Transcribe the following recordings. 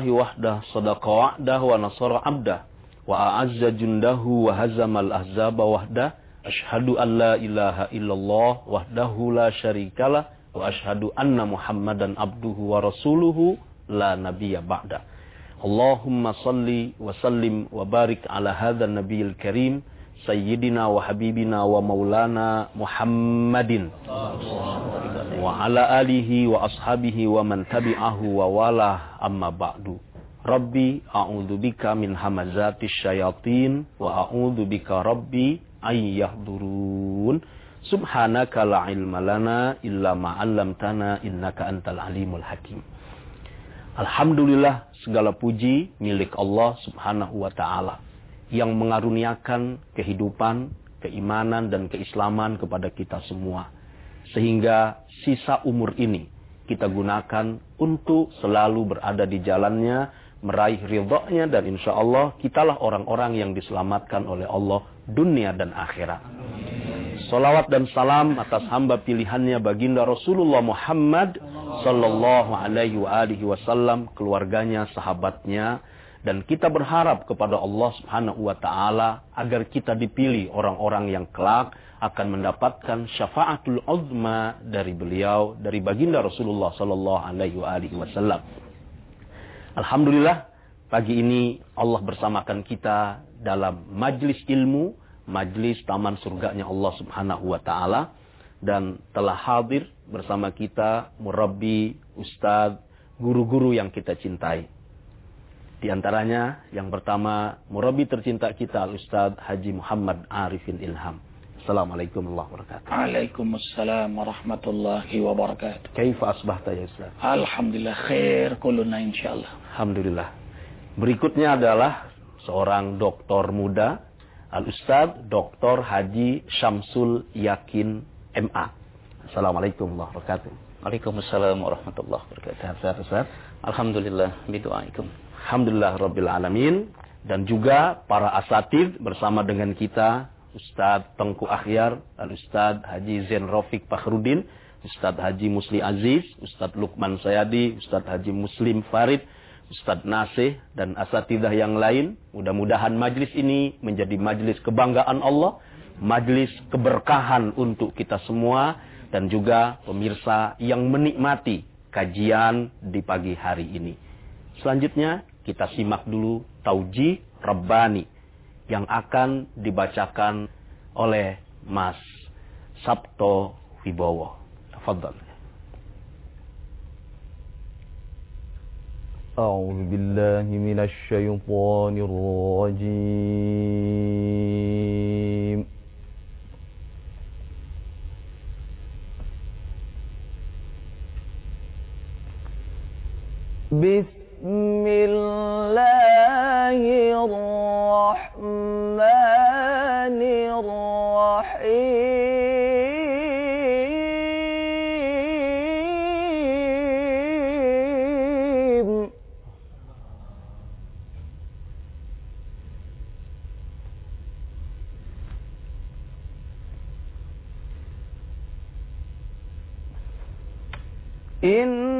Alhamdulillahi wahdah sadaqa wa'dah wa nasara abdah. Wa a'azza jundahu wa hazamal ahzaba wahdah. Ashhadu an la ilaha illallah wahdahu la syarikalah. Wa ashhadu anna Muhammadan abduhu wa rasuluhu la nabiyya ba'da. Allahumma salli wa sallim wa barik ala hadzal nabiyil karim sayyidina wa habibina wa maulana Muhammadin wa ala alihi wa ashabihi wa man tabi'ahu wa wala amma ba'du. Rabbi a'udzu bika min hamazatis syayatin wa a'udzu bika rabbi ayyahdurun. Subhanaka la ilma lana illa ma 'allamtana innaka antal alimul hakim. Alhamdulillah segala puji milik Allah Subhanahu wa taala yang mengaruniakan kehidupan, keimanan dan keislaman kepada kita semua. Sehingga sisa umur ini kita gunakan untuk selalu berada di jalannya, meraih ridhonya dan insya Allah kitalah orang-orang yang diselamatkan oleh Allah dunia dan akhirat. Salawat dan salam atas hamba pilihannya baginda Rasulullah Muhammad sallallahu alaihi wasallam, keluarganya, sahabatnya dan kita berharap kepada Allah Subhanahu wa taala agar kita dipilih orang-orang yang kelak akan mendapatkan syafaatul uzma dari beliau dari baginda Rasulullah sallallahu alaihi wasallam. Alhamdulillah pagi ini Allah bersamakan kita dalam majlis ilmu, majlis taman surganya Allah Subhanahu wa taala dan telah hadir bersama kita murabbi, ustadz, guru-guru yang kita cintai. Di antaranya yang pertama murabbi tercinta kita Al-Ustaz Haji Muhammad Arifin Ilham. Assalamualaikum warahmatullahi wabarakatuh. Waalaikumsalam warahmatullahi wabarakatuh. Kaifa asbahta ya Ustaz? Alhamdulillah khair kuluna insyaallah. Alhamdulillah. Berikutnya adalah seorang doktor muda Al-Ustaz Dr. Haji Syamsul Yakin MA. Assalamualaikum warahmatullahi wabarakatuh. Waalaikumsalam warahmatullahi wabarakatuh. Sehat-sehat Ustaz? Alhamdulillah bidu'aikum. Alhamdulillah Rabbil Alamin. Dan juga para asatid bersama dengan kita. Ustadz Tengku Akhyar, Al-Ustadz Haji Zain Rafiq Fakhrudin, Ustadz Haji Musli Aziz, Ustadz Lukman Sayadi, Ustadz Haji Muslim Farid, Ustadz Nasih, dan asatidah yang lain. Mudah-mudahan majlis ini menjadi majlis kebanggaan Allah, majlis keberkahan untuk kita semua, dan juga pemirsa yang menikmati kajian di pagi hari ini. Selanjutnya kita simak dulu Tauji Rabbani yang akan dibacakan oleh Mas Sabto Wibowo. Tafadhal. أعوذ بالله من الشيطان الرجيم بسم الله الرحمن الرحيم. إن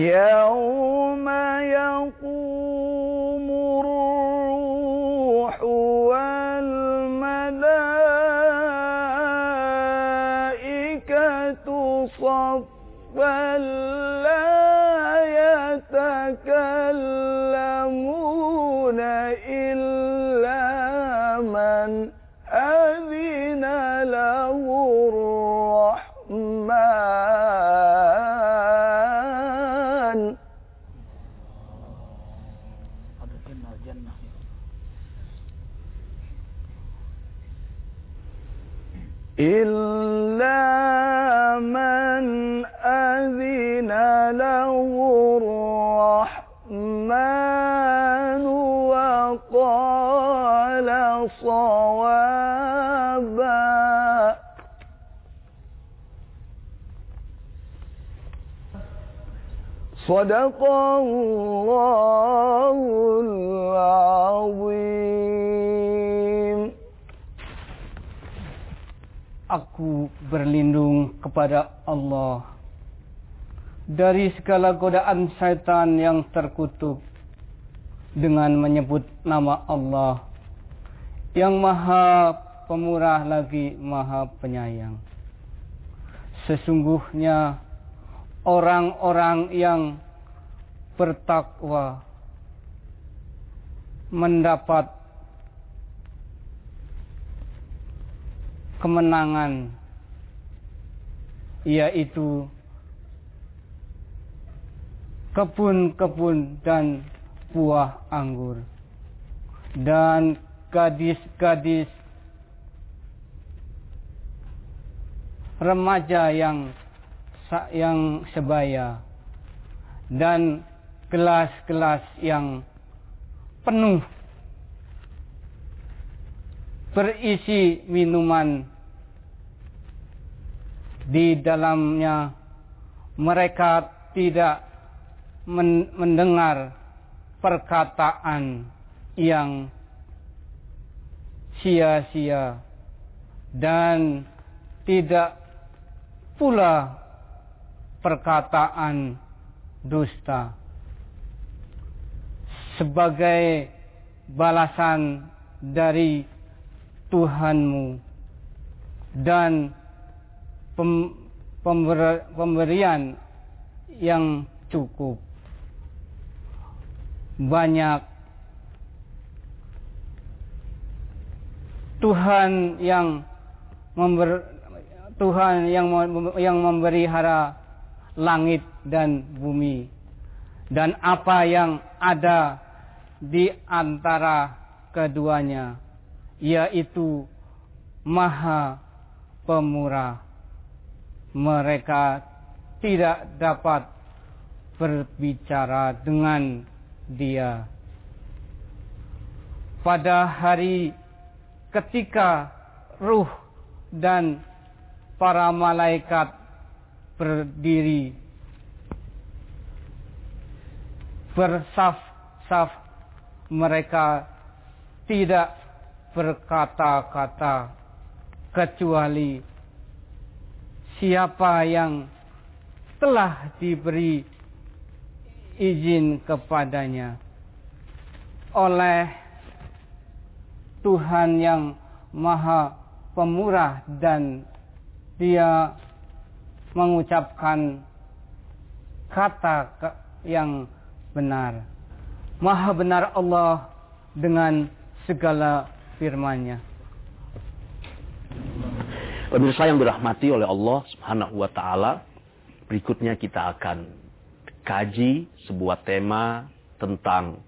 Yeah. صدق الله العظيم Aku berlindung kepada Allah dari segala godaan syaitan yang terkutuk dengan menyebut nama Allah yang maha pemurah lagi maha penyayang. Sesungguhnya orang-orang yang bertakwa mendapat kemenangan yaitu kebun-kebun dan buah anggur dan gadis-gadis remaja yang yang sebaya dan gelas-gelas yang penuh berisi minuman. Di dalamnya mereka tidak men- mendengar perkataan yang sia-sia dan tidak pula perkataan dusta. Sebagai balasan dari Tuhanmu dan pem- pember- pemberian yang cukup. Banyak. Tuhan yang member Tuhan yang yang memelihara langit dan bumi. Dan apa yang ada di antara keduanya yaitu maha pemurah. Mereka tidak dapat berbicara dengan dia. Pada hari ketika ruh dan para malaikat berdiri. Bersaf-saf mereka tidak berkata-kata kecuali siapa yang telah diberi izin kepadanya. Oleh Tuhan yang maha pemurah dan dia mengucapkan kata yang benar. Maha benar Allah dengan segala firman-Nya. Pemirsa yang dirahmati oleh Allah Subhanahu wa taala, berikutnya kita akan kaji sebuah tema tentang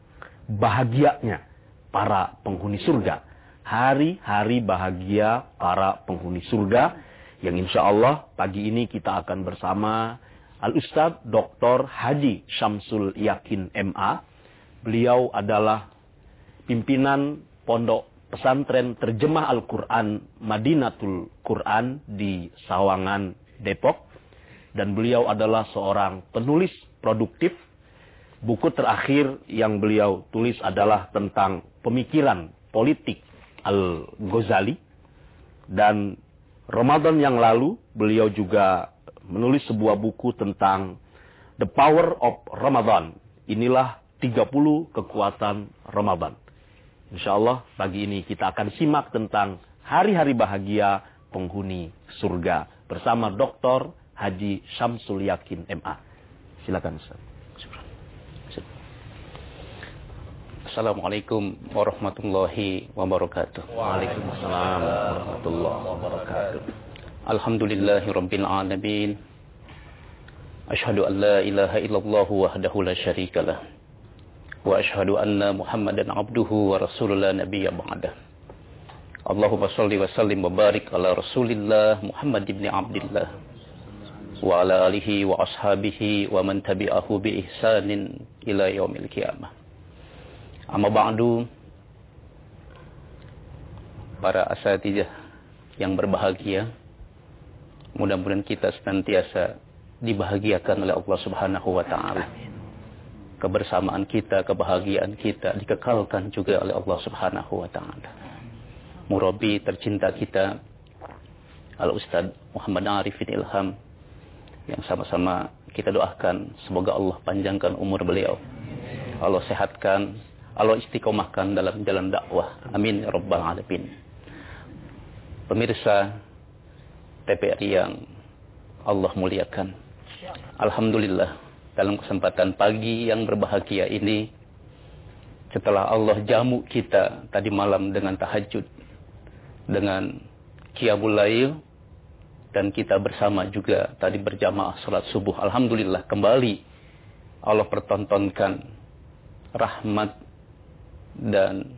bahagianya para penghuni surga. Hari-hari bahagia para penghuni surga yang insya Allah pagi ini kita akan bersama Al-Ustadz Dr. Haji Syamsul Yakin MA. Beliau adalah pimpinan pondok pesantren terjemah Al-Quran Madinatul Quran di Sawangan, Depok. Dan beliau adalah seorang penulis produktif buku terakhir yang beliau tulis adalah tentang pemikiran politik Al-Ghazali. Dan Ramadan yang lalu beliau juga menulis sebuah buku tentang The Power of Ramadan. Inilah 30 kekuatan Ramadan. Insya Allah pagi ini kita akan simak tentang hari-hari bahagia penghuni surga bersama Dr. Haji Syamsul Yakin MA. Silakan Ustaz. Assalamualaikum warahmatullahi wabarakatuh. Waalaikumsalam warahmatullahi wabarakatuh. Alhamdulillahi rabbil alamin. Ashhadu an la ilaha illallah wahdahu la syarikalah. Wa ashhadu anna Muhammadan abduhu wa rasulullah nabiyya ba'dah. Allahumma salli wa sallim wa barik ala Rasulillah Muhammad ibn Abdullah wa ala alihi wa ashabihi wa man tabi'ahu bi ihsanin ila yaumil qiyamah. Amma ba'du para asatijah yang berbahagia mudah-mudahan kita senantiasa dibahagiakan oleh Allah Subhanahu wa taala. Kebersamaan kita, kebahagiaan kita dikekalkan juga oleh Allah Subhanahu wa taala. Murabi tercinta kita Al Ustaz Muhammad Arifin Ilham yang sama-sama kita doakan semoga Allah panjangkan umur beliau. Allah sehatkan Allah istiqomahkan dalam jalan dakwah. Amin ya rabbal alamin. Pemirsa TPRI yang Allah muliakan. Alhamdulillah dalam kesempatan pagi yang berbahagia ini setelah Allah jamu kita tadi malam dengan tahajud dengan qiyamul lail dan kita bersama juga tadi berjamaah salat subuh. Alhamdulillah kembali Allah pertontonkan rahmat dan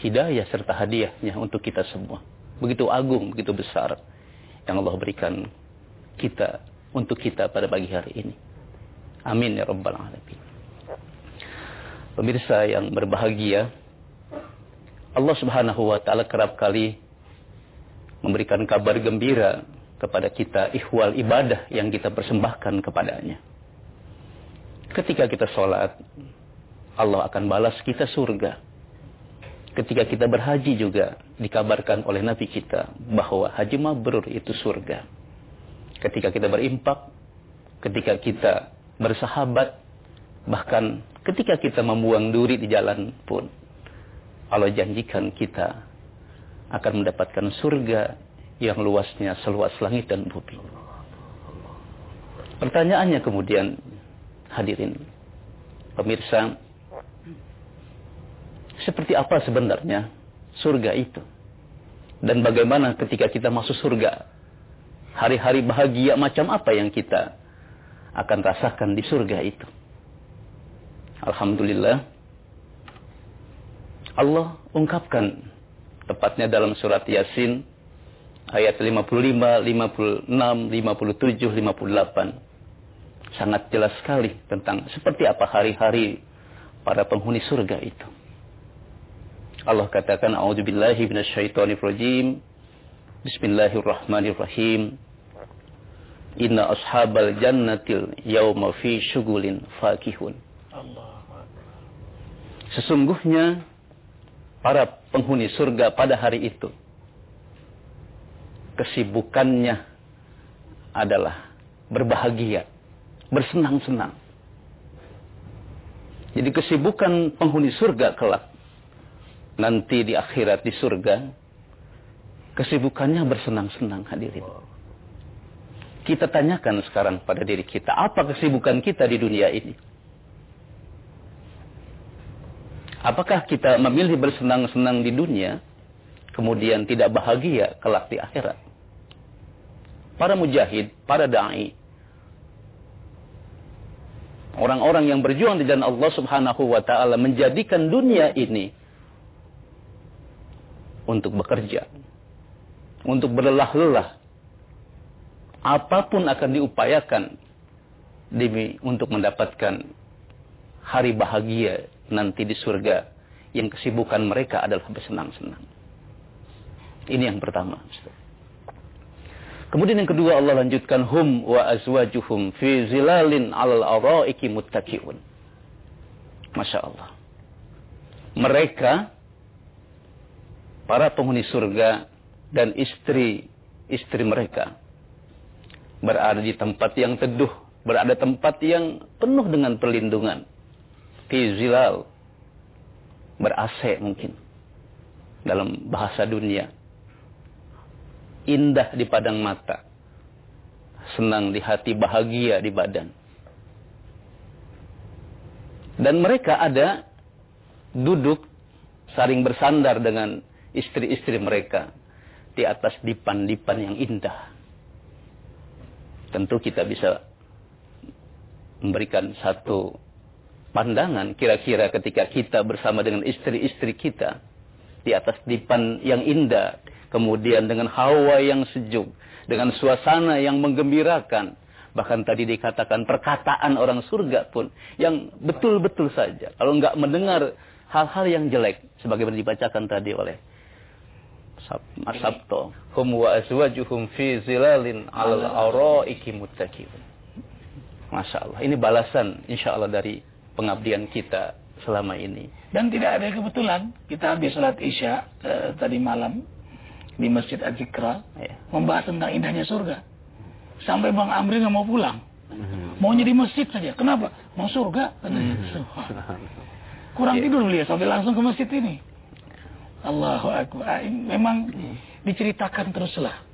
hidayah serta hadiahnya untuk kita semua. Begitu agung, begitu besar yang Allah berikan kita untuk kita pada pagi hari ini. Amin ya rabbal alamin. Pemirsa yang berbahagia, Allah Subhanahu wa taala kerap kali memberikan kabar gembira kepada kita ihwal ibadah yang kita persembahkan kepadanya. Ketika kita sholat, Allah akan balas kita surga. Ketika kita berhaji juga dikabarkan oleh Nabi kita bahwa haji mabrur itu surga. Ketika kita berimpak, ketika kita bersahabat, bahkan ketika kita membuang duri di jalan pun, Allah janjikan kita akan mendapatkan surga yang luasnya seluas langit dan bumi. Pertanyaannya kemudian, hadirin, pemirsa, seperti apa sebenarnya surga itu? Dan bagaimana ketika kita masuk surga? Hari-hari bahagia macam apa yang kita akan rasakan di surga itu? Alhamdulillah. Allah ungkapkan tepatnya dalam surat Yasin ayat 55, 56, 57, 58. Sangat jelas sekali tentang seperti apa hari-hari para penghuni surga itu. Allah katakan a'udzubillahi minasyaitonirrajim. Bismillahirrahmanirrahim. Inna ashabal jannatil yauma fi syugulin fakihun. Sesungguhnya para penghuni surga pada hari itu kesibukannya adalah berbahagia, bersenang-senang. Jadi kesibukan penghuni surga kelak nanti di akhirat di surga kesibukannya bersenang-senang hadirin. Kita tanyakan sekarang pada diri kita, apa kesibukan kita di dunia ini? Apakah kita memilih bersenang-senang di dunia, kemudian tidak bahagia kelak di akhirat? Para mujahid, para da'i, orang-orang yang berjuang di jalan Allah Subhanahu wa taala menjadikan dunia ini untuk bekerja, untuk berlelah-lelah. Apa pun akan diupayakan demi untuk mendapatkan hari bahagia nanti di surga yang kesibukan mereka adalah bersenang-senang. Ini yang pertama. Kemudian yang kedua Allah lanjutkan hum wa azwajuhum fi zilalin 'alal araiki muttaqiun. Masya Allah. Mereka para penghuni surga dan istri-istri mereka. Berada di tempat yang teduh, berada tempat yang penuh dengan perlindungan. Fi zilal mungkin dalam bahasa dunia. Indah di padang mata senang di hati bahagia di badan. Dan mereka ada duduk saling bersandar dengan istri-istri mereka di atas dipan-dipan yang indah tentu kita bisa memberikan satu pandangan kira-kira ketika kita bersama dengan istri-istri kita di atas dipan yang indah, kemudian dengan hawa yang sejuk, dengan suasana yang menggembirakan, bahkan tadi dikatakan perkataan orang surga pun yang betul-betul saja. Kalau enggak mendengar hal-hal yang jelek sebagaimana dibacakan tadi oleh Mas Sabto, hum wa azwajuhum fi zilalin 'alal araiki muttaqin. Masya Allah. Ini balasan insya Allah dari pengabdian kita selama ini. Dan tidak ada kebetulan kita habis sholat isya eh, tadi malam di Masjid Azikra Ya. membahas tentang indahnya surga. Sampai Bang Amri nggak mau pulang. Hmm. Maunya di masjid saja. Kenapa? Mau surga. katanya. Kurang Ya. tidur beliau sampai langsung ke masjid ini. Allahu Akbar. Ah, Memang diceritakan teruslah.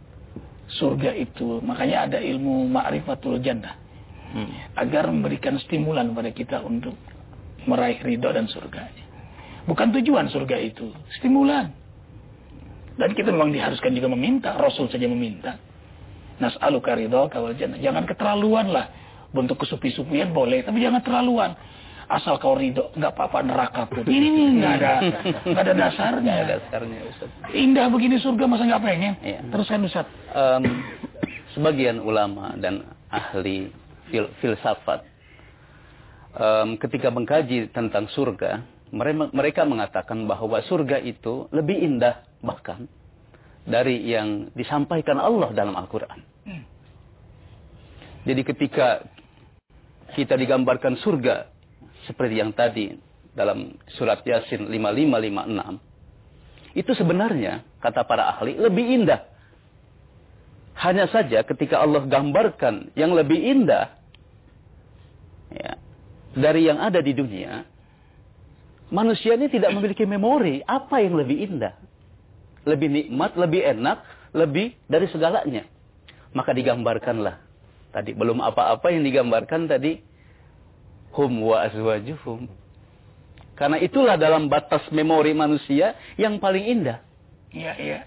Surga itu. Makanya ada ilmu ma'rifatul jannah. Hmm. agar memberikan stimulan pada kita untuk meraih ridho dan surganya. Bukan tujuan surga itu, stimulan. Dan kita memang diharuskan juga meminta, Rasul saja meminta. Nas'aluka ridho kawal jannah. Jangan keterlaluan lah. Bentuk kesupi-supian boleh, tapi jangan terlaluan. Asal kau ridho, nggak apa-apa neraka pun. Ini nggak ada, nggak ada dasarnya. Ada dasarnya Ustaz. Indah begini surga masa nggak pengen? Iya. Teruskan Ustaz. Em, sebagian ulama dan ahli fil filsafat em, ketika mengkaji tentang surga, mereka, mereka mengatakan bahwa surga itu lebih indah bahkan dari yang disampaikan Allah dalam Al-Quran. Jadi ketika kita digambarkan surga seperti yang tadi dalam surat Yasin 5556 itu sebenarnya kata para ahli lebih indah hanya saja ketika Allah gambarkan yang lebih indah ya, dari yang ada di dunia, manusia ini tidak memiliki memori apa yang lebih indah. Lebih nikmat, lebih enak, lebih dari segalanya. Maka digambarkanlah. Tadi belum apa-apa yang digambarkan tadi. Hum wa azwajuhum. Karena itulah dalam batas memori manusia yang paling indah. Iya, iya.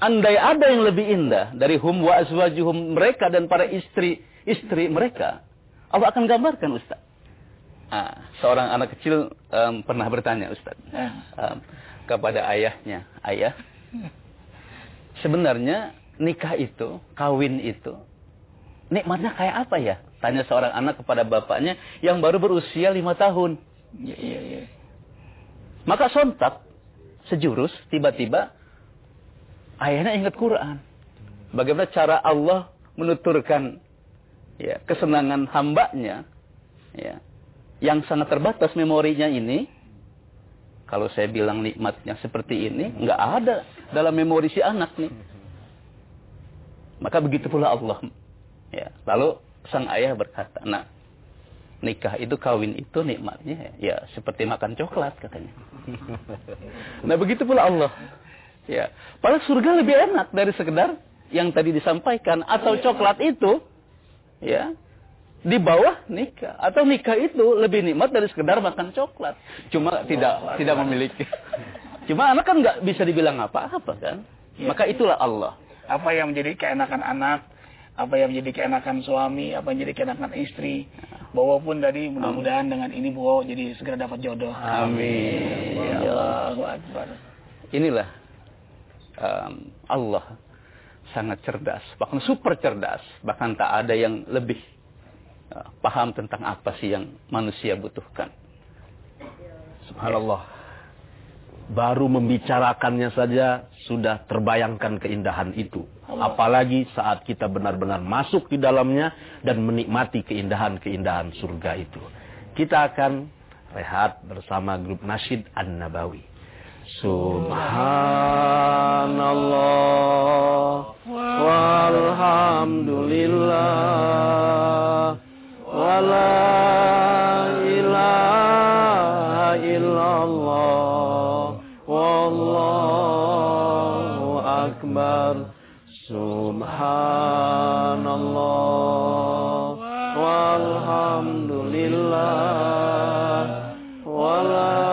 Andai ada yang lebih indah dari hum wa azwajuhum mereka dan para istri-istri mereka, Allah akan gambarkan Ustaz. Ah, seorang anak kecil em, pernah bertanya Ustaz em, kepada ayahnya, ayah, sebenarnya nikah itu, kawin itu, nikmatnya kayak apa ya? Tanya seorang anak kepada bapaknya yang baru berusia lima tahun. iya, iya, iya. Maka sontak, sejurus, tiba-tiba ayahnya ingat Quran. Bagaimana cara Allah menuturkan ya, kesenangan hambanya ya, yang sangat terbatas memorinya ini. Kalau saya bilang nikmatnya seperti ini, nggak ada dalam memori si anak nih. Maka begitu pula Allah. Ya, lalu sang ayah berkata, "Nah, nikah itu kawin itu nikmatnya ya seperti makan coklat katanya. nah begitu pula Allah. Ya, padahal surga lebih enak dari sekedar yang tadi disampaikan atau coklat itu ya di bawah nikah atau nikah itu lebih nikmat dari sekedar makan coklat. Cuma tidak tidak memiliki. Cuma anak kan nggak bisa dibilang apa-apa kan. Ya. Maka itulah Allah. Apa yang menjadi keenakan anak, apa yang menjadi keenakan suami, apa yang menjadi keenakan istri. Bawa pun tadi mudah-mudahan dengan ini bawa jadi segera dapat jodoh. Amin. Ya Allahu Akbar. Inilah um, Allah sangat cerdas, bahkan super cerdas, bahkan tak ada yang lebih uh, paham tentang apa sih yang manusia butuhkan. Subhanallah. Baru membicarakannya saja sudah terbayangkan keindahan itu. Apalagi saat kita benar-benar masuk di dalamnya dan menikmati keindahan-keindahan surga itu. Kita akan rehat bersama grup Nasyid An-Nabawi. Subhanallah walhamdulillah wala ilaha illallah wallahu akbar. Subhanallah. Walhamdulillah. Wala ilaha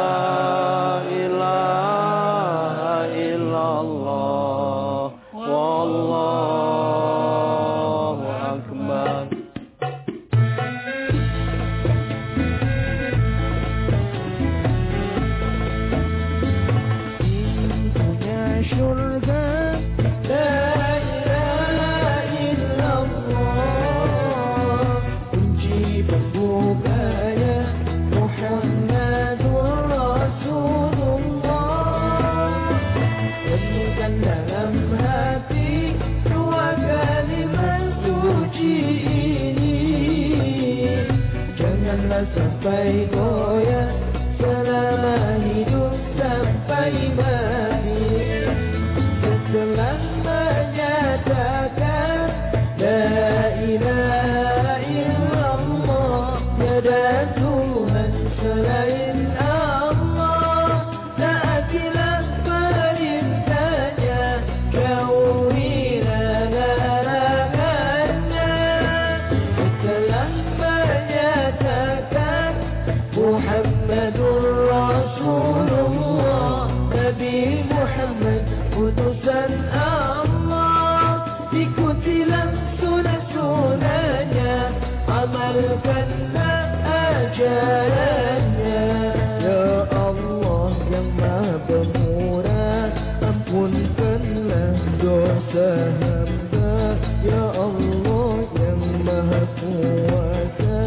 pemurah Ampunkanlah dosa hamba. Ya Allah yang maha kuasa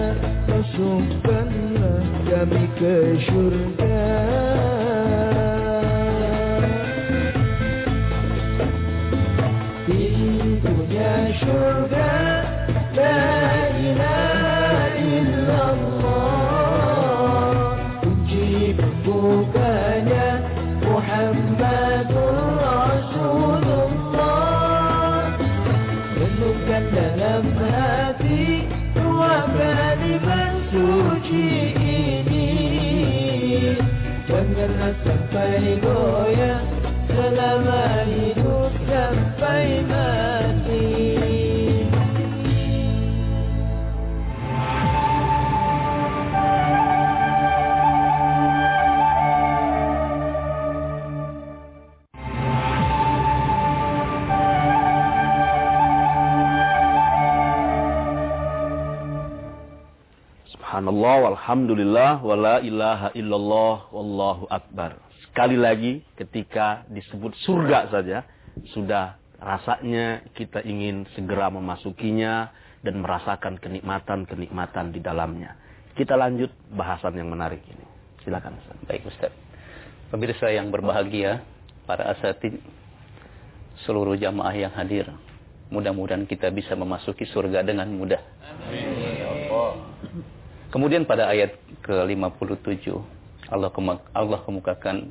Masukkanlah kami ke syurga Subhanallah walhamdulillah wala ilaha illallah wallahu akbar. Sekali lagi ketika disebut surga saja sudah rasanya kita ingin segera memasukinya dan merasakan kenikmatan-kenikmatan di dalamnya. Kita lanjut bahasan yang menarik ini. Silakan Ustaz. Baik Ustaz. Pemirsa yang berbahagia, para asatid, seluruh jamaah yang hadir. Mudah-mudahan kita bisa memasuki surga dengan mudah. Kemudian pada ayat ke-57 Allah Allah kemukakan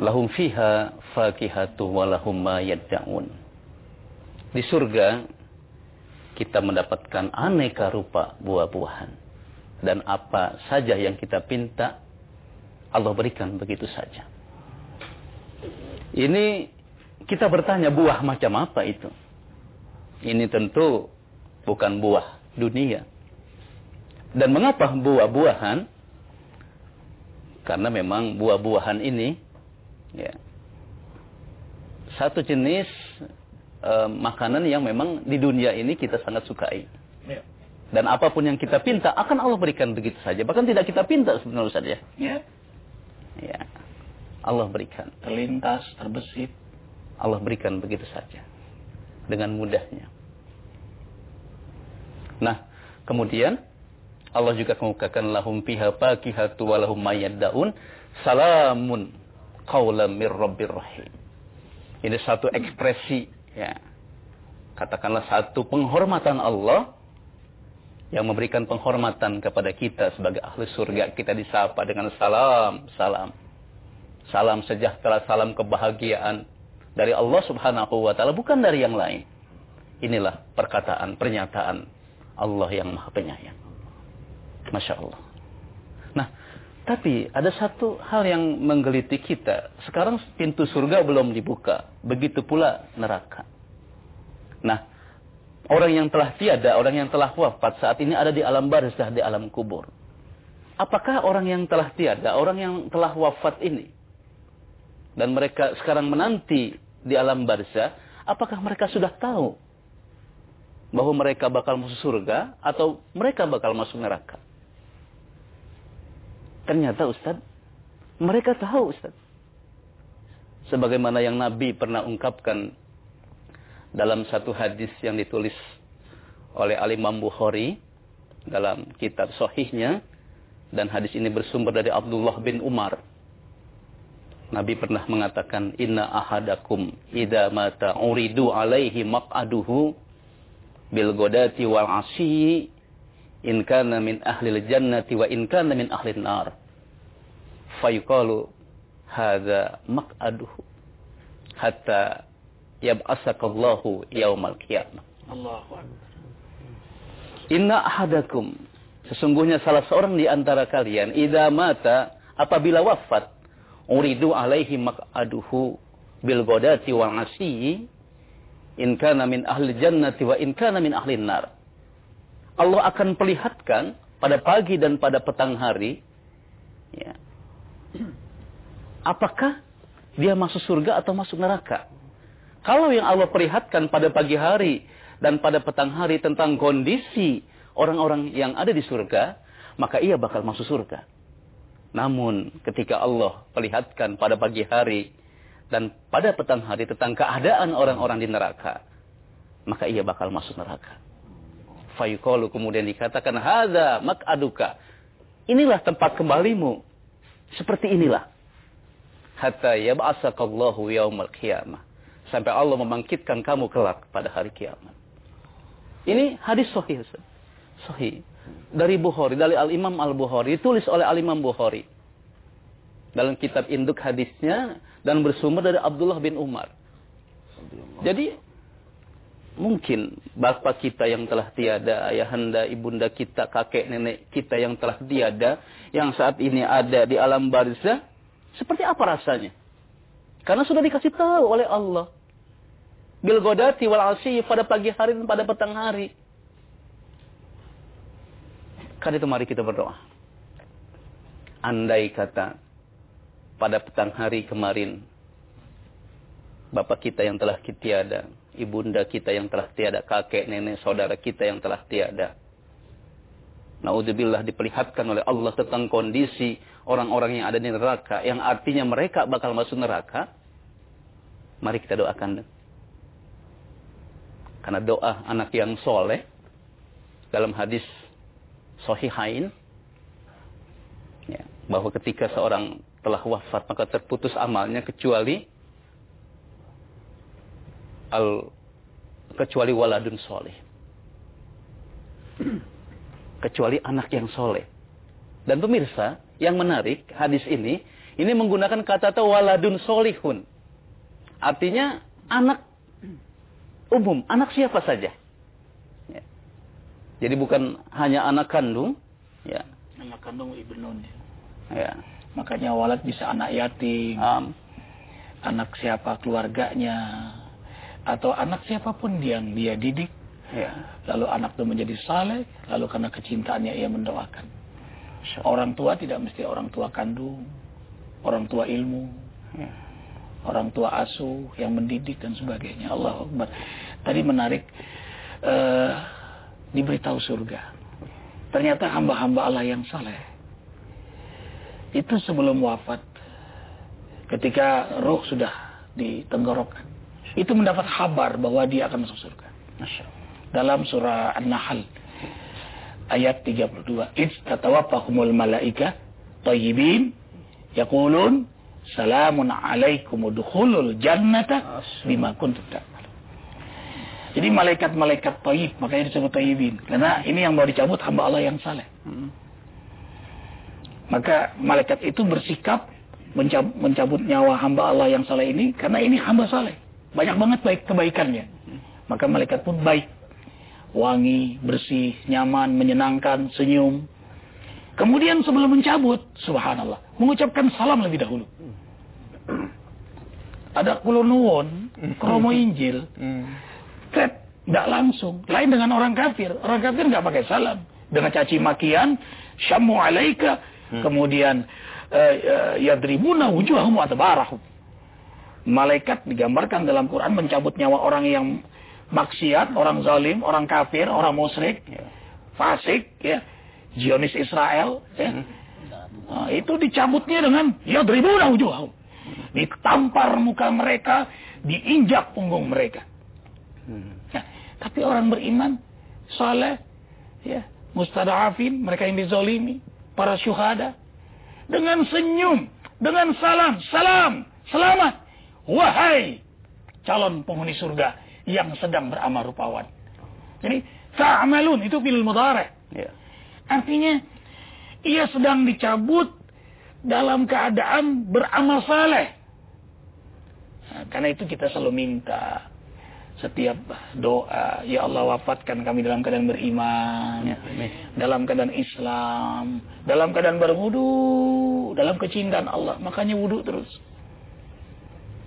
lahum fiha fakihatu wa lahum ma yad'un. Di surga kita mendapatkan aneka rupa buah-buahan. Dan apa saja yang kita pinta, Allah berikan begitu saja. Ini kita bertanya buah macam apa itu? Ini tentu bukan buah dunia. Dan mengapa buah-buahan? Karena memang buah-buahan ini ya, satu jenis e, makanan yang memang di dunia ini kita sangat sukai. Ya. Dan apa pun yang kita pinta akan Allah berikan begitu saja. Bahkan tidak kita pinta sebenarnya saja. Ya. Ya. Allah berikan. Terlintas, terbesit. Allah berikan begitu saja. Dengan mudahnya. Nah, kemudian Allah juga mengukakan lahum fiha fakihatu wa lahum mayyaddaun salamun qaulam mir rabbir rahim. Ini satu ekspresi ya. Katakanlah satu penghormatan Allah yang memberikan penghormatan kepada kita sebagai ahli surga. Kita disapa dengan salam, salam. Salam sejahtera, salam kebahagiaan dari Allah Subhanahu wa taala bukan dari yang lain. Inilah perkataan, pernyataan Allah yang Maha Penyayang. Masya Allah. Nah, tapi ada satu hal yang menggeliti kita. Sekarang pintu surga belum dibuka. Begitu pula neraka. Nah, orang yang telah tiada, orang yang telah wafat saat ini ada di alam barzah, di alam kubur. Apakah orang yang telah tiada, orang yang telah wafat ini, dan mereka sekarang menanti di alam barzah, apakah mereka sudah tahu bahwa mereka bakal masuk surga atau mereka bakal masuk neraka? Ternyata Ustaz, mereka tahu Ustaz. Sebagaimana yang Nabi pernah ungkapkan dalam satu hadis yang ditulis oleh Al-Imam Bukhari dalam kitab sahihnya dan hadis ini bersumber dari Abdullah bin Umar. Nabi pernah mengatakan inna ahadakum idza mata uridu alaihi maq'aduhu bil godati wal asyi in kana min ahli jannati wa in kana min ahli nar. Fayuqalu hadza maq'aduhu hatta yab'asakallahu yaumal qiyamah. Allahu Akbar. inna ahadakum sesungguhnya salah seorang di antara kalian idza mata apabila wafat uridu alaihi maq'aduhu bil godati wal asyi in kana min ahli jannati wa in kana min ahli nar Allah akan perlihatkan pada pagi dan pada petang hari ya, apakah dia masuk surga atau masuk neraka. Kalau yang Allah perlihatkan pada pagi hari dan pada petang hari tentang kondisi orang-orang yang ada di surga, maka ia bakal masuk surga. Namun ketika Allah perlihatkan pada pagi hari dan pada petang hari tentang keadaan orang-orang di neraka, maka ia bakal masuk neraka. Fayuqalu kemudian dikatakan hadza mak'aduka. Inilah tempat kembalimu. Seperti inilah. Hatta yab'asakallahu yaumal qiyamah. Sampai Allah membangkitkan kamu kelak pada hari kiamat. Ini hadis sahih. Sahih. Dari Bukhari, dari Al-Imam Al-Bukhari. Ditulis oleh Al-Imam Bukhari. Dalam kitab induk hadisnya. Dan bersumber dari Abdullah bin Umar. Jadi mungkin bapak kita yang telah tiada, ayahanda, ibunda kita, kakek nenek kita yang telah tiada, yang saat ini ada di alam barzah, seperti apa rasanya? Karena sudah dikasih tahu oleh Allah. Bil godati wal asyi pada pagi hari dan pada petang hari. Karena itu mari kita berdoa. Andai kata pada petang hari kemarin bapak kita yang telah tiada, ibunda kita yang telah tiada, kakek, nenek, saudara kita yang telah tiada. Naudzubillah diperlihatkan oleh Allah tentang kondisi orang-orang yang ada di neraka, yang artinya mereka bakal masuk neraka. Mari kita doakan. Karena doa anak yang soleh, dalam hadis Sohihain, ya, bahwa ketika seorang telah wafat maka terputus amalnya kecuali al kecuali waladun soleh. Kecuali anak yang soleh. Dan pemirsa, yang menarik hadis ini, ini menggunakan kata kata waladun solihun. Artinya anak umum, anak siapa saja. Ya. Jadi bukan hanya anak kandung, Ya. Nama kandung ibnun. Ya. Makanya walad bisa anak yatim, Am. anak siapa keluarganya, atau anak siapa pun yang dia didik. Ya. Lalu anak itu menjadi saleh, lalu karena kecintaannya ia mendoakan. Orang tua tidak mesti orang tua kandung, orang tua ilmu, Ya. orang tua asuh yang mendidik dan sebagainya. Allah Akbar. Tadi menarik eh, diberitahu surga. Ternyata hamba-hamba Allah yang saleh itu sebelum wafat, ketika roh sudah ditenggorokan, itu mendapat kabar bahwa dia akan masuk surga. Dalam surah An-Nahl ayat 32, "Id tatawaffahumul malaika thayyibin yaqulun salamun alaikum udkhulul jannata bima kuntum ta'malun." Jadi malaikat-malaikat thayyib, makanya disebut thayyibin. Karena ini yang mau dicabut hamba Allah yang saleh. Maka malaikat itu bersikap mencab- mencabut nyawa hamba Allah yang saleh ini karena ini hamba saleh. Banyak banget baik kebaikannya. Maka malaikat pun baik. Wangi, bersih, nyaman, menyenangkan, senyum. Kemudian sebelum mencabut, subhanallah, mengucapkan salam lebih dahulu. Ada kulunuwon, kromo injil, Tet, tidak langsung. Lain dengan orang kafir. Orang kafir nggak pakai salam. Dengan caci makian, syamu alaika, kemudian eh, eh, yadribuna wujuhahum wa tabarahum. Malaikat digambarkan dalam Quran mencabut nyawa orang yang maksiat, orang zalim, orang kafir, orang musyrik, fasik, ya, Zionis Israel, ya. Nah, itu dicabutnya dengan yadribuna wujuhahum. Ditampar muka mereka, diinjak punggung mereka. Nah, tapi orang beriman, saleh, ya, mustadafin, mereka yang dizolimi, para syuhada, dengan senyum, dengan salam, salam, selamat, wahai calon penghuni surga yang sedang beramal rupawan. Jadi, ta'amalun itu fil mudhari. Ya. Artinya, ia sedang dicabut dalam keadaan beramal saleh. Nah, karena itu kita selalu minta setiap doa, ya Allah wafatkan kami dalam keadaan beriman, Ya, dalam keadaan Islam, dalam keadaan berwudu, dalam kecintaan Allah. Makanya wudu terus.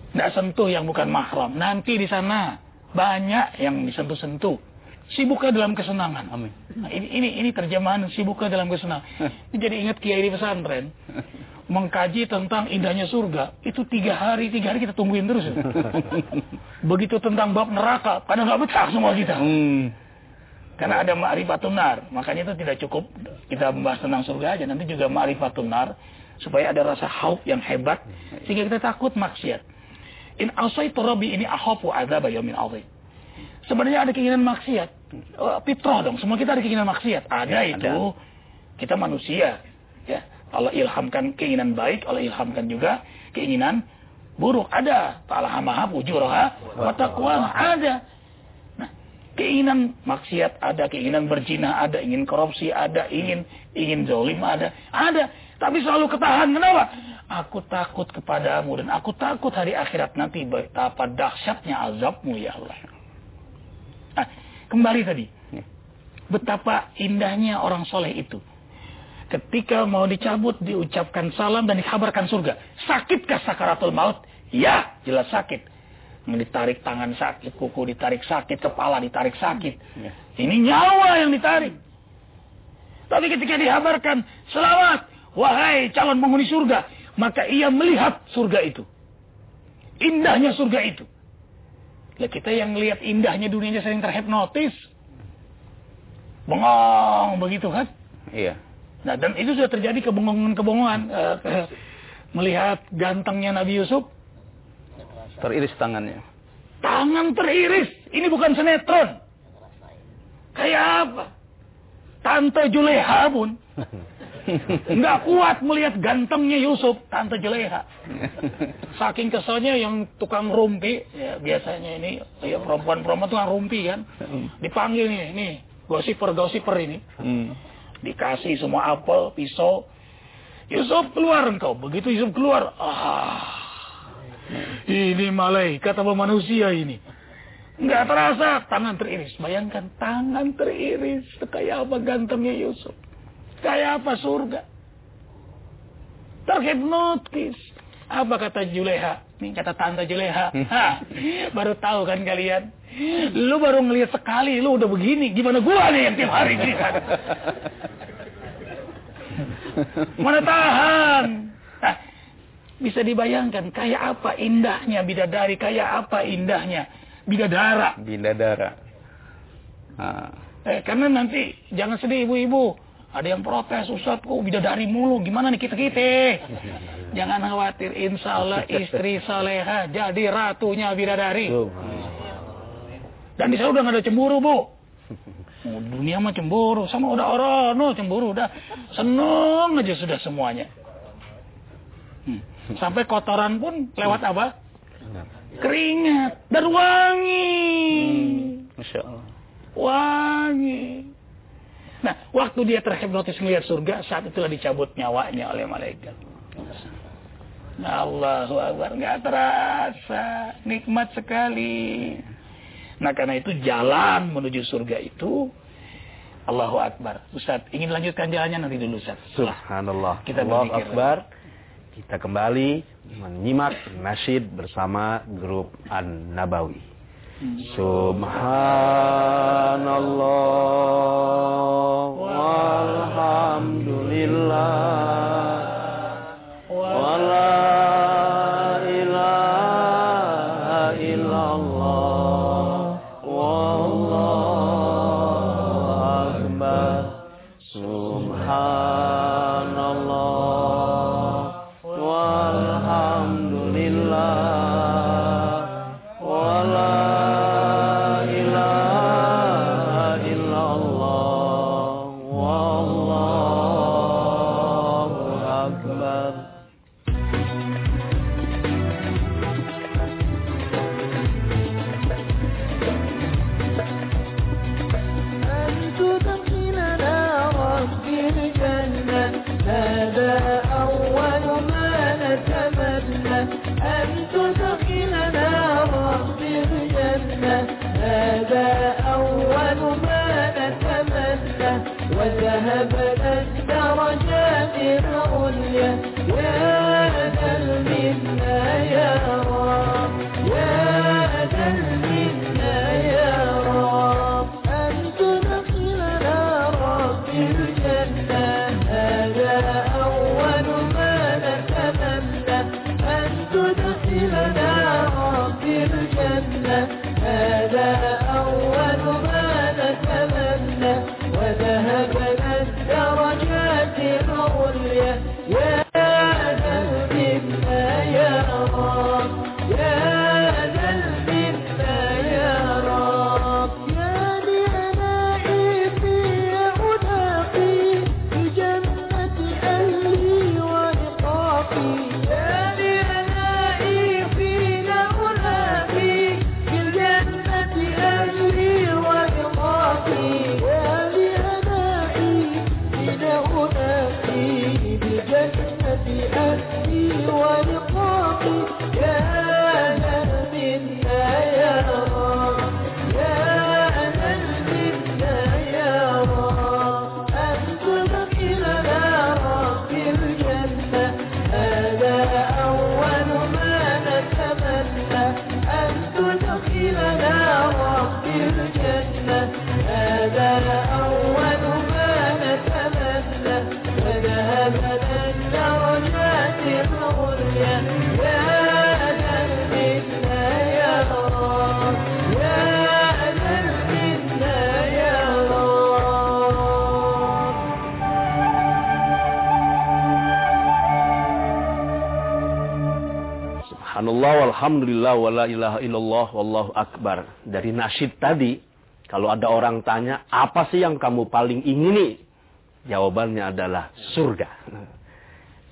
Tidak sentuh yang bukan mahram. Nanti di sana banyak yang disentuh-sentuh. Sibuknya dalam kesenangan. Amin. Nah, ini, ini ini terjemahan sibuknya dalam kesenangan. Ini jadi ingat kiai di pesantren mengkaji tentang indahnya surga itu tiga hari tiga hari kita tungguin terus. ya. Begitu tentang bab neraka, kadang nggak betah semua kita. Hmm. Karena ada ma'rifatun nar. Makanya itu tidak cukup kita membahas tentang surga aja. Nanti juga ma'rifatun nar. Supaya ada rasa hauf yang hebat. Sehingga kita takut maksiat. In asaitu rabbi ini ahafu azab yamin azim. Sebenarnya ada keinginan maksiat. Oh, Fitrah dong. Semua kita ada keinginan maksiat. Ada Ya, itu. Kita manusia. Ya. Allah ilhamkan keinginan baik. Allah ilhamkan juga keinginan buruk. Ada. Ta'ala maha fujuraha wa taqwa ada. Nah, keinginan maksiat ada, keinginan berzina ada, ingin korupsi ada, ingin ingin zolim ada, ada. Tapi selalu ketahan. Kenapa? Aku takut kepadamu dan aku takut hari akhirat nanti betapa dahsyatnya azabmu ya Allah. Nah, kembali tadi. Betapa indahnya orang soleh itu. Ketika mau dicabut, diucapkan salam dan dikabarkan surga. Sakitkah sakaratul maut? Ya, jelas sakit ditarik tangan sakit, kuku ditarik sakit, kepala ditarik sakit. Ya. Ini nyawa yang ditarik. Tapi ketika dihabarkan, selamat, wahai calon penghuni surga, maka ia melihat surga itu. Indahnya surga itu. Lah kita yang lihat indahnya dunianya sering terhipnotis. Bengong begitu kan? Iya. Nah, dan itu sudah terjadi kebongongan-kebongongan. Eh, ke- melihat gantengnya Nabi Yusuf, Teriris tangannya. Tangan teriris. Ini bukan sinetron. Kayak apa? Tante Juleha pun nggak kuat melihat gantengnya Yusuf, Tante Juleha. Saking keselnya yang tukang rumpi, ya biasanya ini ya perempuan-perempuan tukang rumpi kan, dipanggil nih, nih gosiper-gosiper ini, Hmm. dikasih semua apel, pisau. Yusuf keluar engkau. Begitu Yusuf keluar, ah, ini malaikat apa manusia ini? Nggak terasa tangan teriris. Bayangkan tangan teriris. Kayak apa gantengnya Yusuf. Kayak apa surga? Terhipnotis. Apa kata Juleha? Ini kata tante Juleha. Hah, baru tahu kan kalian? Lu baru ngelihat sekali, lu udah begini. Gimana gua nih yang tiap hari ini? Mana tahan? Nah, bisa dibayangkan kayak apa indahnya bidadari, kayak apa indahnya bidadara. Bidadara. Nah, Eh, karena nanti jangan sedih ibu-ibu. Ada yang protes, Ustaz kok bidadari mulu, gimana nih kita-kita? Jangan khawatir, insya Allah istri saleha jadi ratunya bidadari. Dan di sana udah gak ada cemburu, Bu. Oh, dunia mah cemburu, sama udah orang, no cemburu, udah seneng aja sudah semuanya. Hmm. Sampai kotoran pun lewat apa? Keringat dan wangi. Masya Allah. Wangi. Nah, waktu dia terhipnotis melihat surga, saat itulah dicabut nyawanya oleh malaikat. Nah, Allahu Akbar, nggak terasa, nikmat sekali. Nah, karena itu jalan menuju surga itu, Allahu Akbar. Ustaz, ingin lanjutkan jalannya nanti dulu, Ustaz. Subhanallah. Kita Allah berpikir Akbar. Kita kembali menyimak nasyid bersama grup An-Nabawi. Subhanallah walhamdulillah wa Subhanallah walhamdulillah wa la ilaha illallah wallahu akbar. Dari nasyid tadi, kalau ada orang tanya, apa sih yang kamu paling ingini? Jawabannya adalah surga.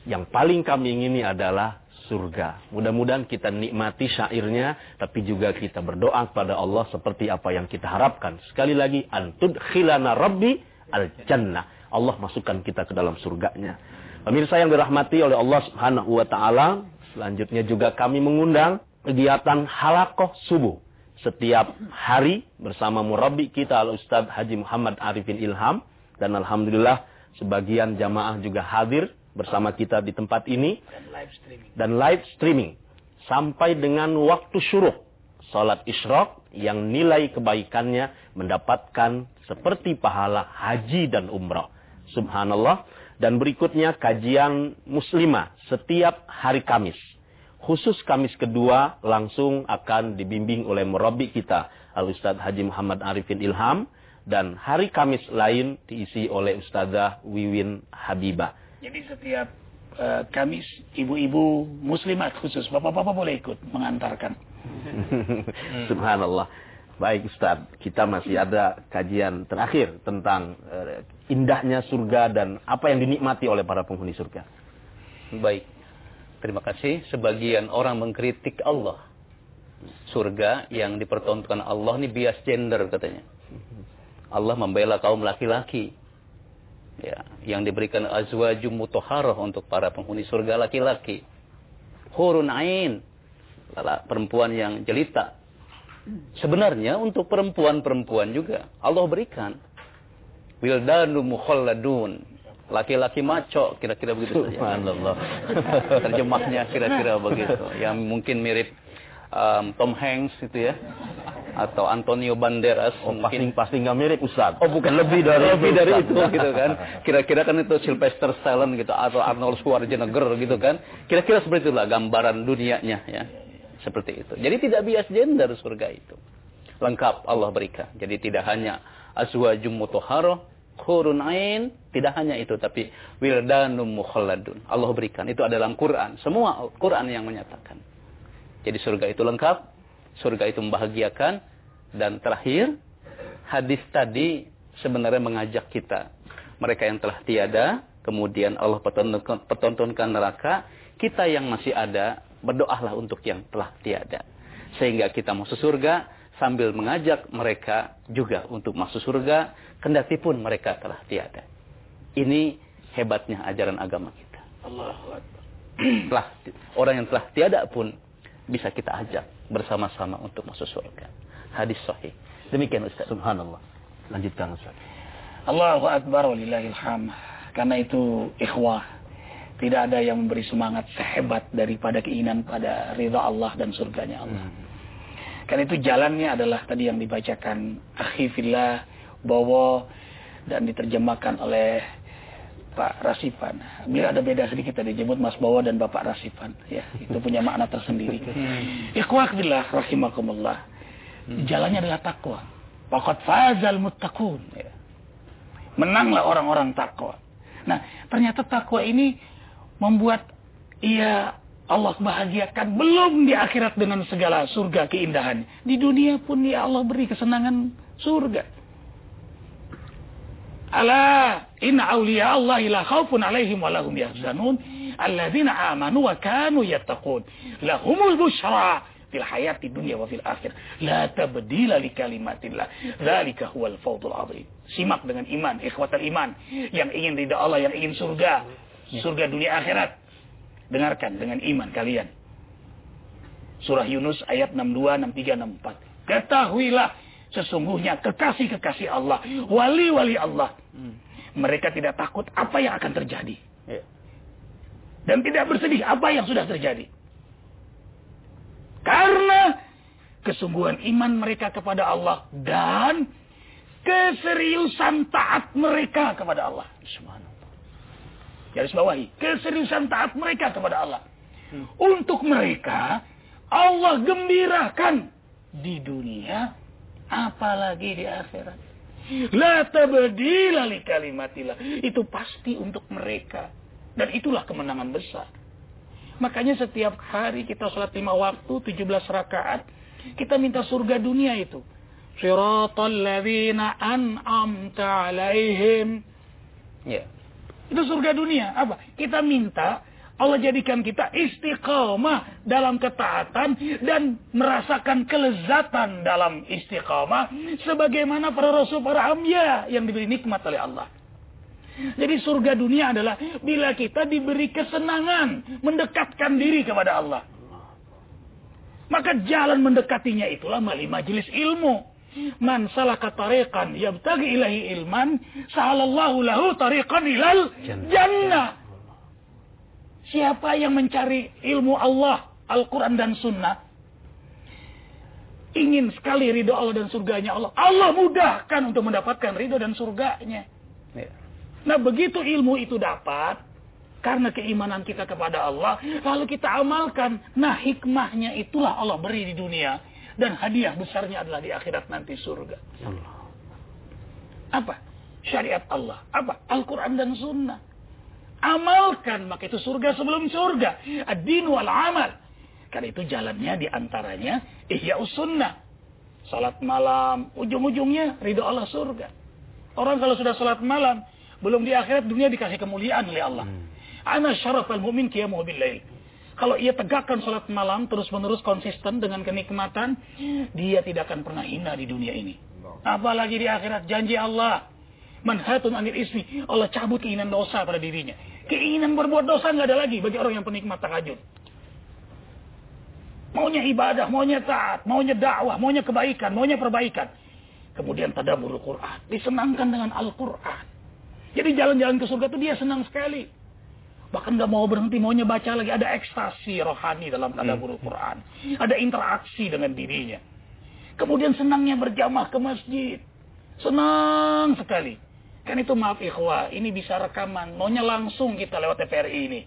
Yang paling kami ingini adalah surga. Mudah-mudahan kita nikmati syairnya, tapi juga kita berdoa kepada Allah seperti apa yang kita harapkan. Sekali lagi, antud khilana rabbi al jannah. Allah masukkan kita ke dalam surganya. Pemirsa yang dirahmati oleh Allah Subhanahu wa taala, selanjutnya juga kami mengundang kegiatan halakoh subuh setiap hari bersama murabi kita Al Ustaz Haji Muhammad Arifin Ilham dan alhamdulillah sebagian jamaah juga hadir bersama kita di tempat ini Dan live streaming. dan live streaming sampai dengan waktu syuruh salat isyraq yang nilai kebaikannya mendapatkan seperti pahala haji dan umrah. Subhanallah. Dan berikutnya kajian muslimah setiap hari Kamis. Khusus Kamis kedua langsung akan dibimbing oleh murabi kita Al Ustadz Haji Muhammad Arifin Ilham dan hari Kamis lain diisi oleh Ustazah Wiwin Habibah. Jadi setiap eh, Kamis ibu-ibu muslimat khusus bapak-bapak boleh ikut mengantarkan. Subhanallah. Baik Ustaz, kita masih ada kajian terakhir tentang eh, indahnya surga dan apa yang dinikmati oleh para penghuni surga. Baik. Terima kasih. Sebagian orang mengkritik Allah. Surga yang dipertontonkan Allah ini bias gender katanya. Allah membela kaum laki-laki. Ya, yang diberikan azwajum mutahharah untuk para penghuni surga laki-laki. Hurun ain. Perempuan yang jelita. Sebenarnya untuk perempuan-perempuan juga Allah berikan. Wildanu mukhalladun. Laki-laki maco, kira-kira begitu saja. Subhanallah. Terjemahnya kira-kira begitu. Yang mungkin mirip um, Tom Hanks itu ya. Atau Antonio Banderas. Oh, mungkin. pasti nggak mirip Ustaz. Oh bukan lebih dari lebih dari itu gitu kan. Kira-kira kan itu Sylvester Stallone gitu atau Arnold Schwarzenegger gitu kan. Kira-kira seperti itulah gambaran dunianya ya. Seperti itu. Jadi tidak bias gender surga itu. Lengkap Allah berikan. Jadi tidak hanya azwajum mutahharah, khurun ain, tidak hanya itu tapi wildanum mukhalladun. Allah berikan. Itu adalah Quran. Semua Quran yang menyatakan. Jadi surga itu lengkap, surga itu membahagiakan dan terakhir hadis tadi sebenarnya mengajak kita mereka yang telah tiada kemudian Allah pertontonkan neraka kita yang masih ada berdoalah untuk yang telah tiada sehingga kita masuk surga sambil mengajak mereka juga untuk masuk surga kendati pun mereka telah tiada ini hebatnya ajaran agama kita telah orang yang telah tiada pun bisa kita ajak bersama-sama untuk masuk surga. Hadis sahih. Demikian Ustaz. Subhanallah. Lanjutkan Ustaz. Allahu Akbar walillahil hamd. Karena itu ikhwah tidak ada yang memberi semangat sehebat daripada keinginan pada ridha Allah dan surganya Allah. Karena itu jalannya adalah tadi yang dibacakan akhi fillah Bowo dan diterjemahkan oleh Pak Rasipan. Beliau ada beda sedikit tadi jemput Mas Bowo dan Bapak Rasipan. Ya, itu punya makna tersendiri. Ikhwah billah rahimakumullah. Jalannya adalah takwa. Faqad fazal muttaqun. Ya. Menanglah orang-orang takwa. Nah, ternyata takwa ini membuat ia Allah bahagiakan belum di akhirat dengan segala surga keindahan. Di dunia pun ya Allah beri kesenangan surga. Ala inna awliya Allah la khaufun alaihim wa lahum yahzanun. Alladzina amanu wa kanu yattaqun. Lahumul busyra fil hayati dunya wa fil akhir. La tabdila li kalimatillah. Dzalika huwal fawzul azim. Simak dengan iman ikhwatal iman. Yang ingin ridha Allah yang ingin surga. Surga dunia akhirat dengarkan dengan iman kalian surah Yunus ayat 62 63 64 ketahuilah sesungguhnya kekasih-kekasih Allah, wali-wali Allah. Mereka tidak takut apa yang akan terjadi. Ya. Dan tidak bersedih apa yang sudah terjadi. Karena kesungguhan iman mereka kepada Allah dan keseriusan taat mereka kepada Allah. Subhanallah. Garis bawahi, keseriusan taat mereka kepada Allah. Untuk mereka Allah gembirakan di dunia apalagi di akhirat. La tabdila li kalimatillah. Itu pasti untuk mereka. Dan itulah kemenangan besar. Makanya setiap hari kita sholat lima waktu, 17 rakaat. Kita minta surga dunia itu. Siratal ladzina an'amta alaihim. Ya. Itu surga dunia. Apa? Kita minta Allah jadikan kita istiqamah dalam ketaatan dan merasakan kelezatan dalam istiqamah sebagaimana para rasul para amya yang diberi nikmat oleh Allah. Jadi surga dunia adalah bila kita diberi kesenangan mendekatkan diri kepada Allah. Maka jalan mendekatinya itulah melalui majelis ilmu. Man salaka tariqan yabtagi ilahi ilman, sahalallahu lahu tariqan ilal jannah. Siapa yang mencari ilmu Allah, Al-Quran dan Sunnah, ingin sekali ridho Allah dan surganya Allah. Allah mudahkan untuk mendapatkan ridho dan surganya. Ya. Nah begitu ilmu itu dapat, karena keimanan kita kepada Allah, lalu kita amalkan. Nah hikmahnya itulah Allah beri di dunia. Dan hadiah besarnya adalah di akhirat nanti surga. Apa? Syariat Allah. Apa? Al-Quran dan Sunnah. Amalkan, maka itu surga sebelum surga. Ad-din wal amal. Karena itu jalannya di antaranya ihya sunnah. Salat malam, ujung-ujungnya ridho Allah surga. Orang kalau sudah salat malam, belum di akhirat dunia dikasih kemuliaan oleh Allah. Ana syarafal mu'min qiyamuhu bil lail. Kalau ia tegakkan salat malam terus-menerus konsisten dengan kenikmatan, dia tidak akan pernah hina di dunia ini. Apalagi di akhirat janji Allah. Manhatun anil ismi. Allah cabut keinginan dosa pada dirinya. Keinginan berbuat dosa nggak ada lagi bagi orang yang penikmat tahajud. Maunya ibadah, maunya taat, maunya dakwah, maunya kebaikan, maunya perbaikan. Kemudian tadabur Quran. Disenangkan dengan Al-Quran. Jadi jalan-jalan ke surga itu dia senang sekali. Bahkan nggak mau berhenti, maunya baca lagi. Ada ekstasi rohani dalam tadabur Quran. Ada interaksi dengan dirinya. Kemudian senangnya berjamaah ke masjid. Senang sekali. Kan itu maaf ikhwah, ini bisa rekaman. Maunya langsung kita lewat TVRI ini.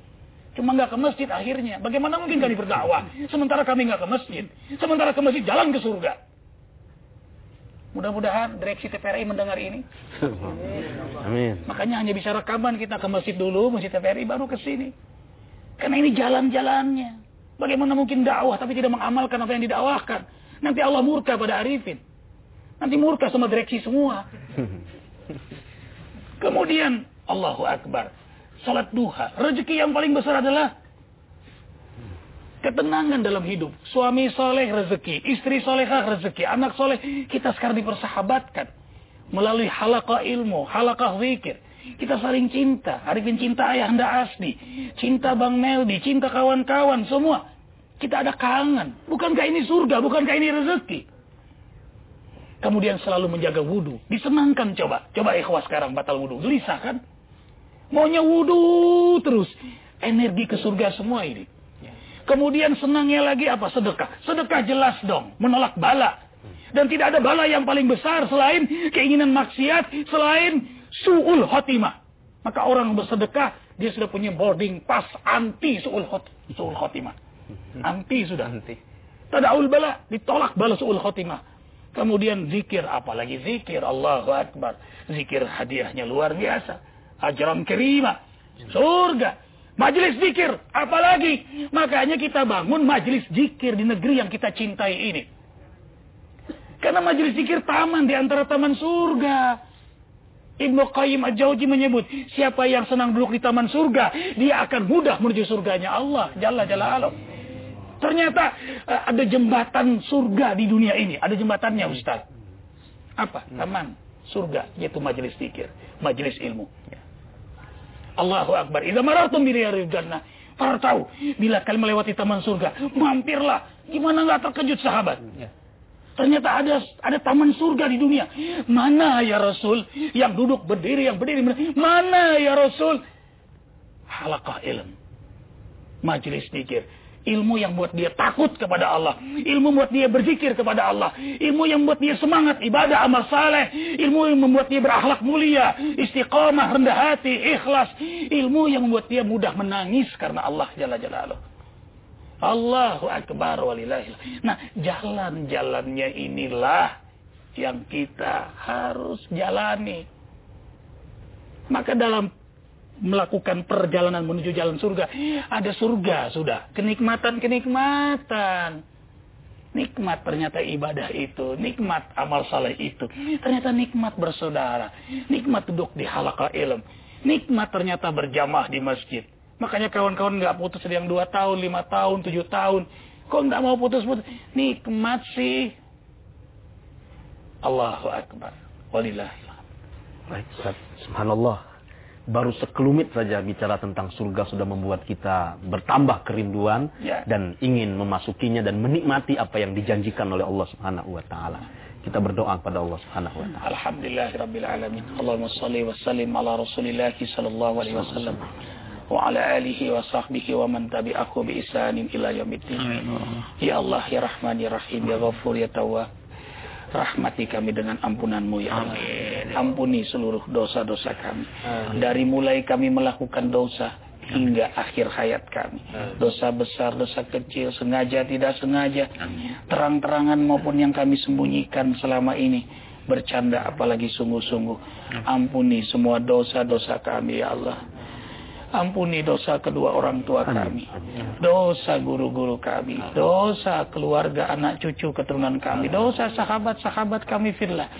Cuma nggak ke masjid akhirnya. Bagaimana mungkin kami berdakwah? Sementara kami nggak ke masjid. Sementara ke masjid jalan ke surga. Mudah-mudahan direksi TVRI mendengar ini. Amin. Makanya hanya bisa rekaman kita ke masjid dulu, masjid TVRI baru ke sini. Karena ini jalan-jalannya. Bagaimana mungkin dakwah tapi tidak mengamalkan apa yang didakwahkan. Nanti Allah murka pada Arifin. Nanti murka sama direksi semua. Kemudian Allahu Akbar. Salat duha. Rezeki yang paling besar adalah ketenangan dalam hidup. Suami soleh rezeki, istri solehah rezeki, anak soleh. Kita sekarang dipersahabatkan melalui halakah ilmu, halakah zikir. Kita saling cinta. Arifin cinta ayah anda asli. Cinta Bang Meldi, cinta kawan-kawan, semua. Kita ada kangen. Bukankah ini surga? Bukankah ini rezeki? Kemudian selalu menjaga wudhu. Disenangkan coba. Coba ikhwas sekarang batal wudhu. Gelisah kan? Maunya wudhu terus. Energi ke surga semua ini. Kemudian senangnya lagi apa? Sedekah. Sedekah jelas dong. Menolak bala. Dan tidak ada bala yang paling besar selain keinginan maksiat. Selain su'ul khotimah. Maka orang bersedekah, dia sudah punya boarding pass anti su'ul khot su'ul khotimah. Anti sudah. Nanti. Tada'ul bala, ditolak bala su'ul khotimah. Kemudian zikir, apalagi zikir. Allahu Akbar. Zikir hadiahnya luar biasa. Ajran kerima. Surga. Majelis zikir, apalagi. Makanya kita bangun majelis zikir di negeri yang kita cintai ini. Karena majelis zikir taman di antara taman surga. Ibnu Qayyim Al-Jauzi menyebut, siapa yang senang duduk di taman surga, dia akan mudah menuju surganya Allah. Jalla Jalla Allah. Ternyata eh, ada jembatan surga di dunia ini. Ada jembatannya Ustaz. Apa? Taman surga, yaitu majelis zikir, majelis ilmu. Allahu Akbar. Idza marartum bi riyadil jannah. Para tahu, bila kalian melewati taman surga, mampirlah. Gimana nggak terkejut sahabat? Ternyata ada ada taman surga di dunia. Mana ya Rasul? Yang duduk berdiri, yang berdiri. Mana ya Rasul? Halakah ilm. Majelis zikir. Ilmu yang buat dia takut kepada Allah. Ilmu buat dia berzikir kepada Allah. Ilmu yang buat dia semangat ibadah amal saleh. Ilmu yang membuat dia berakhlak mulia. Istiqamah, rendah hati, ikhlas. Ilmu yang membuat dia mudah menangis karena Allah Jalla Jalaluh. Allahu Akbar walillahil. Nah, jalan-jalannya inilah yang kita harus jalani. Maka dalam melakukan perjalanan menuju jalan surga. Ada surga sudah. Kenikmatan-kenikmatan. Nikmat ternyata ibadah itu. Nikmat amal saleh itu. Ternyata nikmat bersaudara. Nikmat duduk di halaqah ilm. Nikmat ternyata berjamaah di masjid. Makanya kawan-kawan nggak putus yang dua tahun, lima tahun, tujuh tahun. Kok nggak mau putus-putus? Nikmat sih. Allahu Akbar. Walillahillah. Baik. Subhanallah. Baru sekelumit saja bicara tentang surga sudah membuat kita bertambah kerinduan Ya. dan ingin memasukinya dan menikmati apa yang dijanjikan oleh Allah Subhanahu wa taala. Kita berdoa kepada Allah Subhanahu wa taala. Alhamdulillahirabbil alamin. Allahumma shalli wa sallim ala Rasulillah sallallahu alaihi wasallam wa ala alihi wa sahbihi wa man tabi'ahu bi ihsanin ila yaumiddin. Ya Allah ya Rahman ya Rahim ya Ghafur ya Tawwab. Rahmati kami dengan ampunanmu ya Allah. Ampuni seluruh dosa-dosa kami. Dari mulai kami melakukan dosa hingga akhir hayat kami. Dosa besar, dosa kecil, sengaja, tidak sengaja. Terang-terangan maupun yang kami sembunyikan selama ini. Bercanda apalagi sungguh-sungguh. Ampuni semua dosa-dosa kami ya Allah. Ampuni dosa kedua orang tua kami. Dosa guru-guru kami. Dosa keluarga anak cucu keturunan kami. Dosa sahabat-sahabat kami fillah.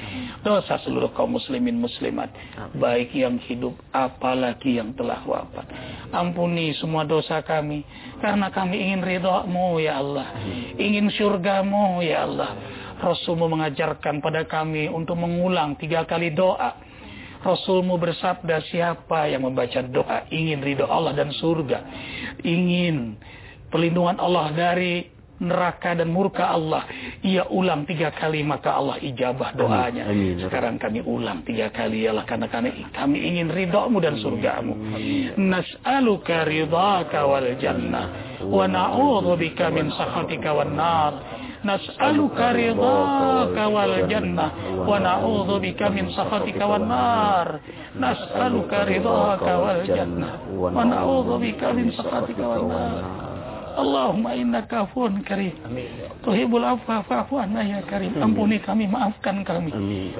Dosa seluruh kaum muslimin muslimat. Baik yang hidup apalagi yang telah wafat. Ampuni semua dosa kami. Karena kami ingin ridhamu ya Allah. Ingin surgamu ya Allah. Rasulmu mengajarkan pada kami untuk mengulang tiga kali doa. Rasulmu bersabda siapa yang membaca doa ingin ridho Allah dan surga. Ingin perlindungan Allah dari neraka dan murka Allah. Ia ulang tiga kali maka Allah ijabah doanya. Amin. Sekarang kami ulang tiga kali Allah karena kami, kami ingin ridhomu dan surgamu. Nas'aluka ridhaka wal jannah. Wa na'udzubika min sakhatika wan nar nas'aluka ridhaka kawal jannah wa na'udzu bika min sakhatika wan nar nas'aluka ridhaka wal jannah wa na'udzu bika min sakhatika wan Allahumma innaka afuwun karim Tuhibul afwa fa'fu anna ya karim. Ampuni kami, maafkan kami.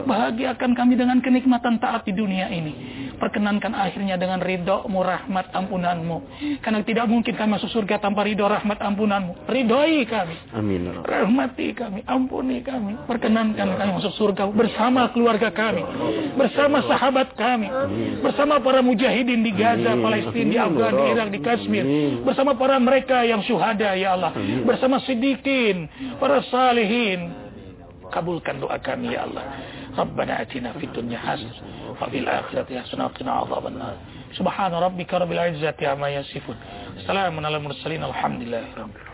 Bahagiakan kami dengan kenikmatan taat di dunia ini. Perkenankan akhirnya dengan ridhomu, rahmat, ampunanmu. Karena tidak mungkin kami masuk surga tanpa ridho, rahmat, ampunanmu. Ridhoi kami. Amin. Rahmati kami, ampuni kami. Perkenankan kami masuk surga bersama keluarga kami. Bersama sahabat kami. Bersama para mujahidin di Gaza, Palestina, di Afgan, di Irak, di Kashmir. Bersama para mereka yang syuhada, ya Allah. Bersama sidikin, para salihin. Kabulkan doa kami ya Allah. Rabbana atina fid dunya hasanah wa fil akhirati hasanah wa qina adzabannar. Subhana rabbika rabbil izzati amma yasifun. Assalamun ala mursalin alhamdulillahi rabbil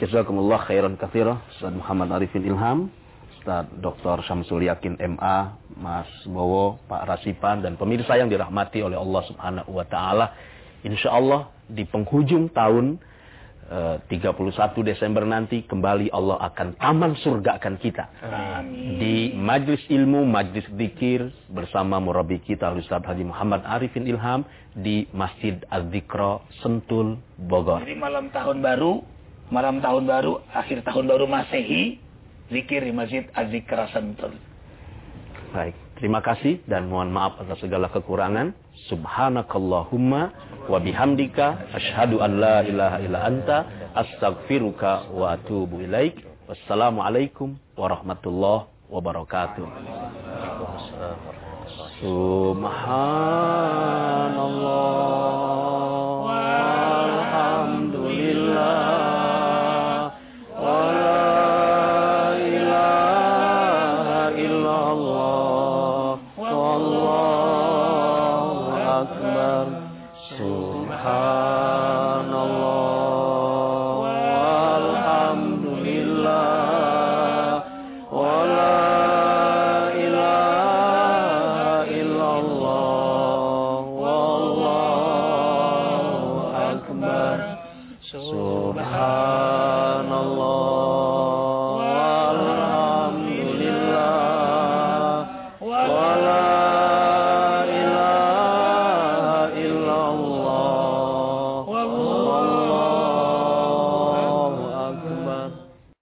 Jazakumullah khairan katsira Ustaz Muhammad Arifin Ilham, Ustaz Dr. Syamsul Yakin MA, Mas Bowo, Pak Rasipan dan pemirsa yang dirahmati oleh Allah Subhanahu wa taala. Insyaallah di penghujung tahun 31 Desember nanti kembali Allah akan taman surgakan kita. Di majlis ilmu, majlis dikir bersama murabi kita Ustaz Haji Muhammad Arifin Ilham di Masjid Az-Zikra Sentul Bogor. Jadi malam tahun baru, malam tahun baru, akhir tahun baru Masehi, zikir di Masjid Az-Zikra Sentul. Baik, terima kasih dan mohon maaf atas segala kekurangan. Subhanakallahumma wa bihamdika asyhadu an la ilaha illa anta astaghfiruka wa atubu ilaik. Wassalamualaikum warahmatullahi wabarakatuh. Subhanallah